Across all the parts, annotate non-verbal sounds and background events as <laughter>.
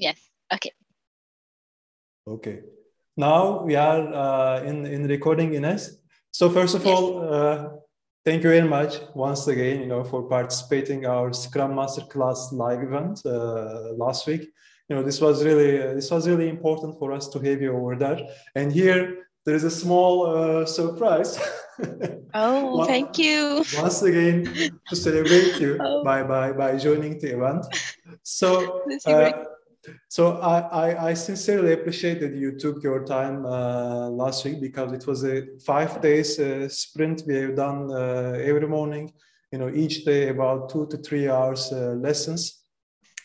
Yes. Okay. Okay. Now we are uh, in in recording, Ines. So first of yes. all, uh, thank you very much once again, you know, for participating our Scrum Master class live event uh, last week. You know, this was really this was really important for us to have you over there. And here there is a small uh, surprise. <laughs> oh, thank you. Once again, to celebrate you <laughs> oh. by, by, by joining the event. So, uh, so I, I, I, sincerely appreciate that you took your time uh, last week because it was a five days uh, sprint we have done uh, every morning, you know, each day about two to three hours uh, lessons.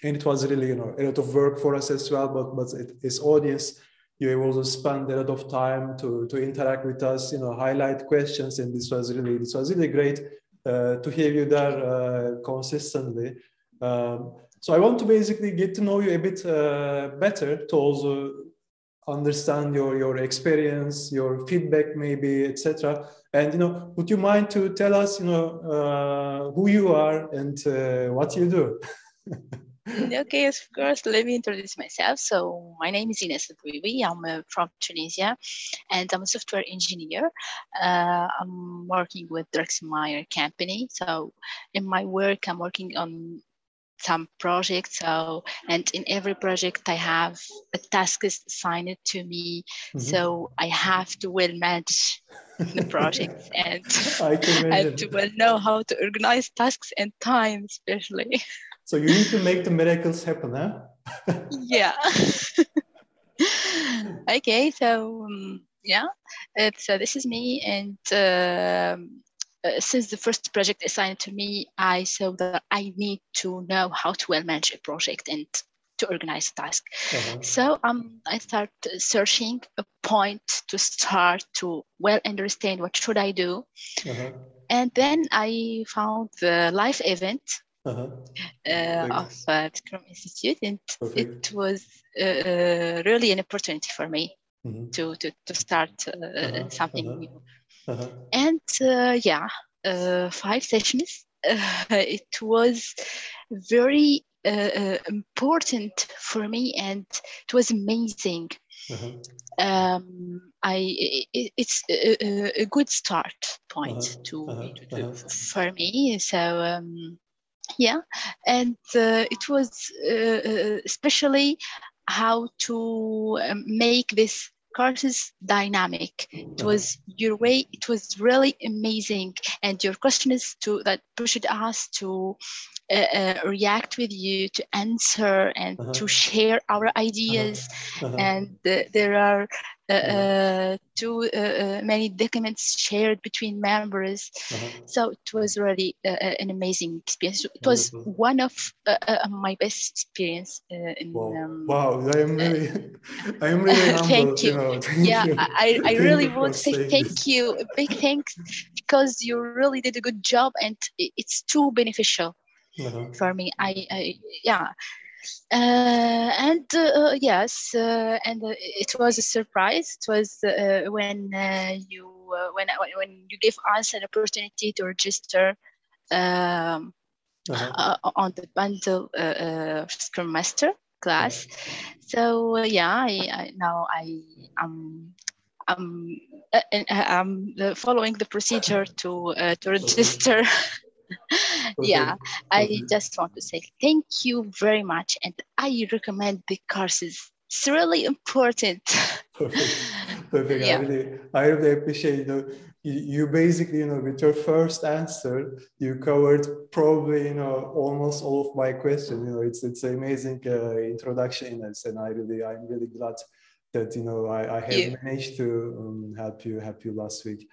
And it was really, you know, a lot of work for us as well, but, but it, its audience you able to spend a lot of time to, to interact with us, you know, highlight questions. And this was really, this was really great uh, to have you there uh, consistently. Um, so I want to basically get to know you a bit uh, better to also understand your, your experience, your feedback maybe, etc. And, you know, would you mind to tell us, you know, uh, who you are and uh, what you do? <laughs> okay, of course, let me introduce myself. So my name is Ines Adwiwi. I'm uh, from Tunisia and I'm a software engineer. Uh, I'm working with Dräxlmaier company. So in my work, I'm working on some projects. So, and in every project, I have a task is assigned to me. Mm-hmm. So I have to well manage the project <laughs> and, I and to <laughs> well know how to organize tasks and time, especially. <laughs> So you need to make the miracles happen, huh? yeah. okay, so um, yeah, it's, uh, this is me, and uh, uh, since the first project assigned to me, I saw that I need to know how to well manage a project and to organize a task. Uh-huh. So um, I start searching a point to start to well understand what should I do, uh-huh. and then I found the live event uh-huh. uh, of uh, the Scrum Institute, and Perfect. it was uh, uh, really an opportunity for me mm-hmm. to, to, to start uh, uh-huh. something uh-huh. new. Uh-huh. And yeah, five sessions. <laughs> it was very important for me, and it was amazing. Uh-huh. Um, I it, it's a, a, good start point uh-huh. to, uh-huh. to, to uh-huh. for me. So um, yeah and uh, it was uh, uh, especially how to um, make this courses dynamic it was your way it was really amazing and your questions to that pushed us to uh, uh, react with you to answer and uh-huh. to share our ideas uh-huh. Uh-huh. and there are uh, uh, too uh, many documents shared between members. Uh-huh. So it was really an amazing experience. It was one of my best experience. In, wow. Um, wow, I am really, <laughs> I am really humble. <laughs> thank you. you know, <laughs> thank yeah, you. I, I really want to say thank you, a big thanks, because you really did a good job, and it's too beneficial uh-huh. for me. I, I yeah uh, Uh, and uh, uh, yes, uh, and uh, it was a surprise. It was when you when when you gave us an opportunity to register um, uh-huh. on the bundle Scrum Master class. Uh-huh. So yeah, I, I, now I am. I'm, I'm following the procedure to uh, to uh-huh. register <laughs> <laughs> yeah, I just want to say thank you very much, and I recommend the courses. It's really important. <laughs> Perfect. Perfect. Yeah. I really, I really appreciate you know, you, basically, you know, with your first answer, you covered probably, you know, almost all of my questions. You know, it's it's an amazing uh, introduction and I really, I'm really glad that you know I, I have managed to um, help you help you last week.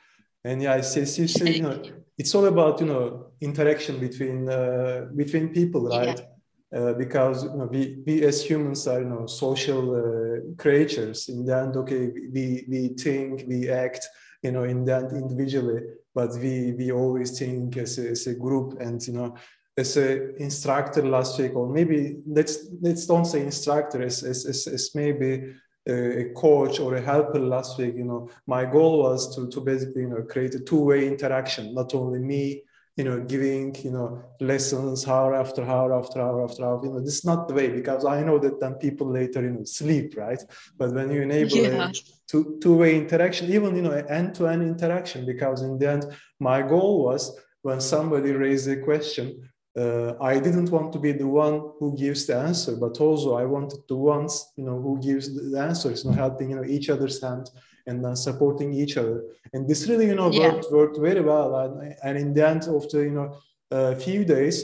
And yeah, as you say, you know, it's all about you know interaction between uh, between people, right? Yeah. Uh, because you know, we, we as humans are you know social uh, creatures. In the end, okay, we we think, we act, you know, in the end individually, but we we always think as a, as a group, and you know, as a instructor last week, or maybe let's let's don't say instructor, as as as, as maybe a coach or a helper last week you know my goal was to, to basically you know create a two-way interaction not only me you know, giving, you know, lessons hour after hour after hour after hour. You know, this is not the way because I know that then people later, you know, sleep, right? But when you enable yeah. a two, two-way interaction, even, you know, end-to-end interaction, because in the end, my goal was when somebody raised a question, uh, I didn't want to be the one who gives the answer, but also I wanted the ones, you know, who gives the answers, you know, helping, you know, each other's hand and then supporting each other. And this really, you know, yeah. worked, worked very well. And, and in the end of the, you know, uh, few days,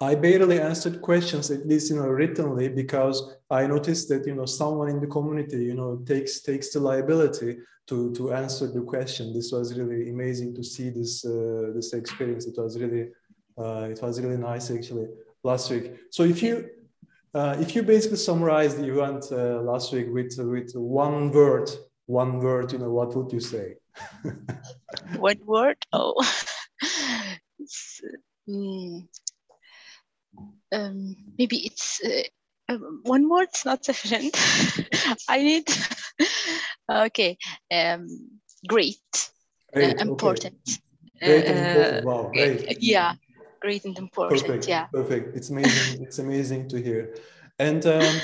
I barely answered questions, at least, you know, writtenly, because I noticed that, you know, someone in the community, you know, takes, takes the liability to, to answer the question. This was really amazing to see this, uh, this experience. It was really, uh, it was really nice actually last week. So if you uh, if you basically summarize the event uh, last week with with one word, one word, you know, what would you say? <laughs> one word? Oh, <laughs> mm, um, maybe it's uh, um, one word's not sufficient. <laughs> I need. okay, um, great, great uh, important. Okay. Great, important. Wow, great. Yeah, great and important. Perfect. Yeah. Perfect. It's amazing. <laughs> it's amazing to hear. And um,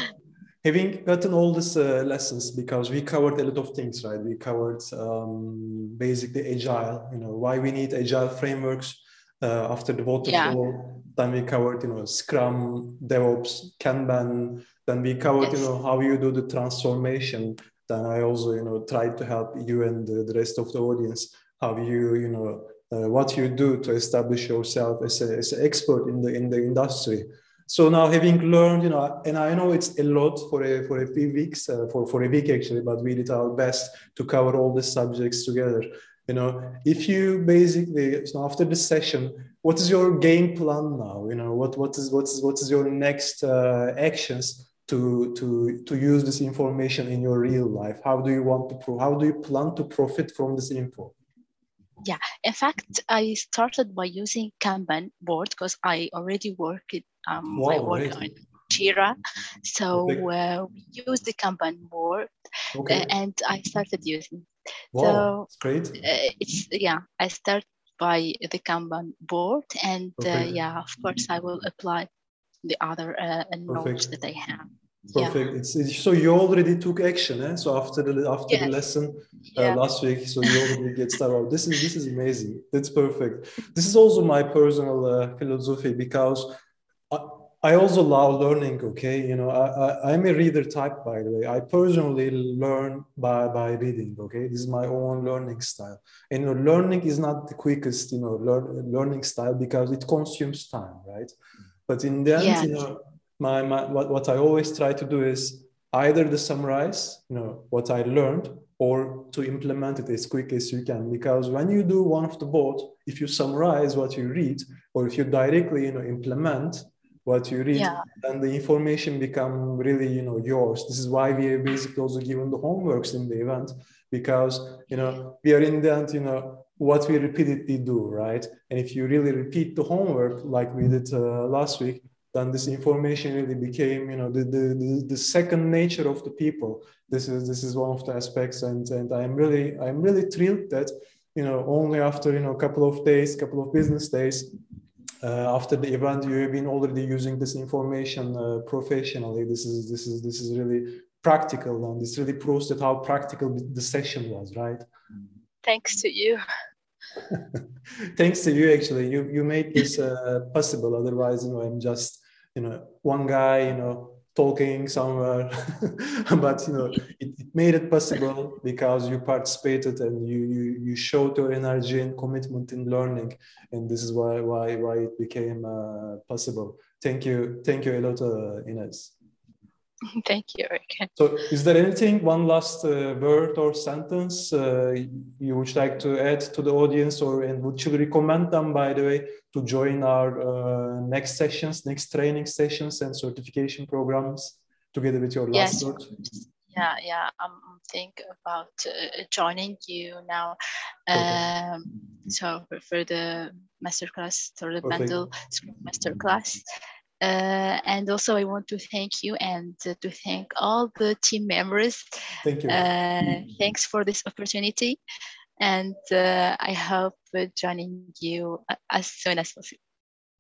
having gotten all these uh, lessons, because we covered a lot of things, right? We covered um, basically agile. You know why we need agile frameworks. Uh, after the waterfall, yeah. then we covered you know Scrum, DevOps, Kanban. Then we covered yes. you know how you do the transformation. Then I also you know tried to help you and the, the rest of the audience how you you know uh, what you do to establish yourself as, a, as an expert in the in the industry. So now having learned, you know, and I know it's a lot for a for a few weeks, uh, for for a week actually, but we did our best to cover all the subjects together. You know, if you basically so after the session, what is your game plan now? You know, what what is what is what is your next uh, actions to to to use this information in your real life? How do you want to pro- how do you plan to profit from this info? Yeah in fact i started by using kanban board because i already work it um, wow, i work on jira. So uh, we use the kanban board okay. uh, and i started using. Wow, so great. uh, it's yeah i start by the kanban board and uh, yeah of course i will apply the other uh, knowledge that i have Perfect. Yeah. It's, it's, so you already took action, eh? So after the after yes. the lesson uh, yeah. last week, so you already get started. This is this is amazing. That's perfect. This is also my personal uh, philosophy because I, I also love learning. Okay, you know, I, I am a reader type by the way. I personally learn by by reading. Okay, this is my own learning style. And you know, learning is not the quickest, you know, learn, learning style because it consumes time, right? But in the end, yeah. you know my, my what, what I always try to do is either to summarize, you know, what I learned or to implement it as quick as you can. Because when you do one of the both, if you summarize what you read, or if you directly, you know, implement what you read, yeah. then the information become really, you know, yours. This is why we are basically also given the homeworks in the event, because you know, we are in the end, you know, what we repeatedly do, right? And if you really repeat the homework like we did uh, last week, then this information really became you know the, the, the, second nature of the people. This is this is one of the aspects and and i'm really i'm really thrilled that you know only after you know a couple of days couple of business days uh, after the event you have been already using this information uh, professionally. This is this is this is really practical and this really proves that how practical the session was right? Thanks to you. <laughs> Thanks to you actually. You you made this uh, possible. Otherwise you know i'm just you know one guy you know talking somewhere <laughs> but you know it, it, made it possible because you participated and you, you you showed your energy and commitment in learning. And this is why why why it became uh, possible. Thank you. Thank you a lot uh, ines <laughs> Thank you, Eric. So, is there anything, one last uh, word or sentence uh, you would like to add to the audience, or and would you recommend them, by the way, to join our uh, next sessions, next training sessions, and certification programs together with your last yes. word? Yeah, yeah. I'm thinking about uh, joining you now. Um, so for the masterclass, for the Perfect. mental masterclass. Uh, and also, I want to thank you and uh, to thank all the team members. Thank you. Uh, thanks for this opportunity. and uh, I hope joining you as soon as possible.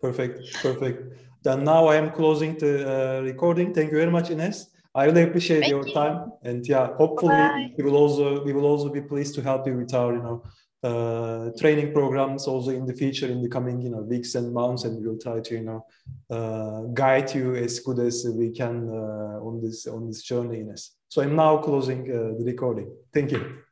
Perfect, perfect. Then now I am closing the uh, recording. Thank you very much, Ines. I really appreciate Thank your you. time, and yeah, hopefully Bye. we will also we will also be pleased to help you with our you know uh, training programs also in the future in the coming you know weeks and months, and we will try to you know uh, guide you as good as we can uh, on this on this journey, Ines. So I'm now closing uh, the recording. Thank you.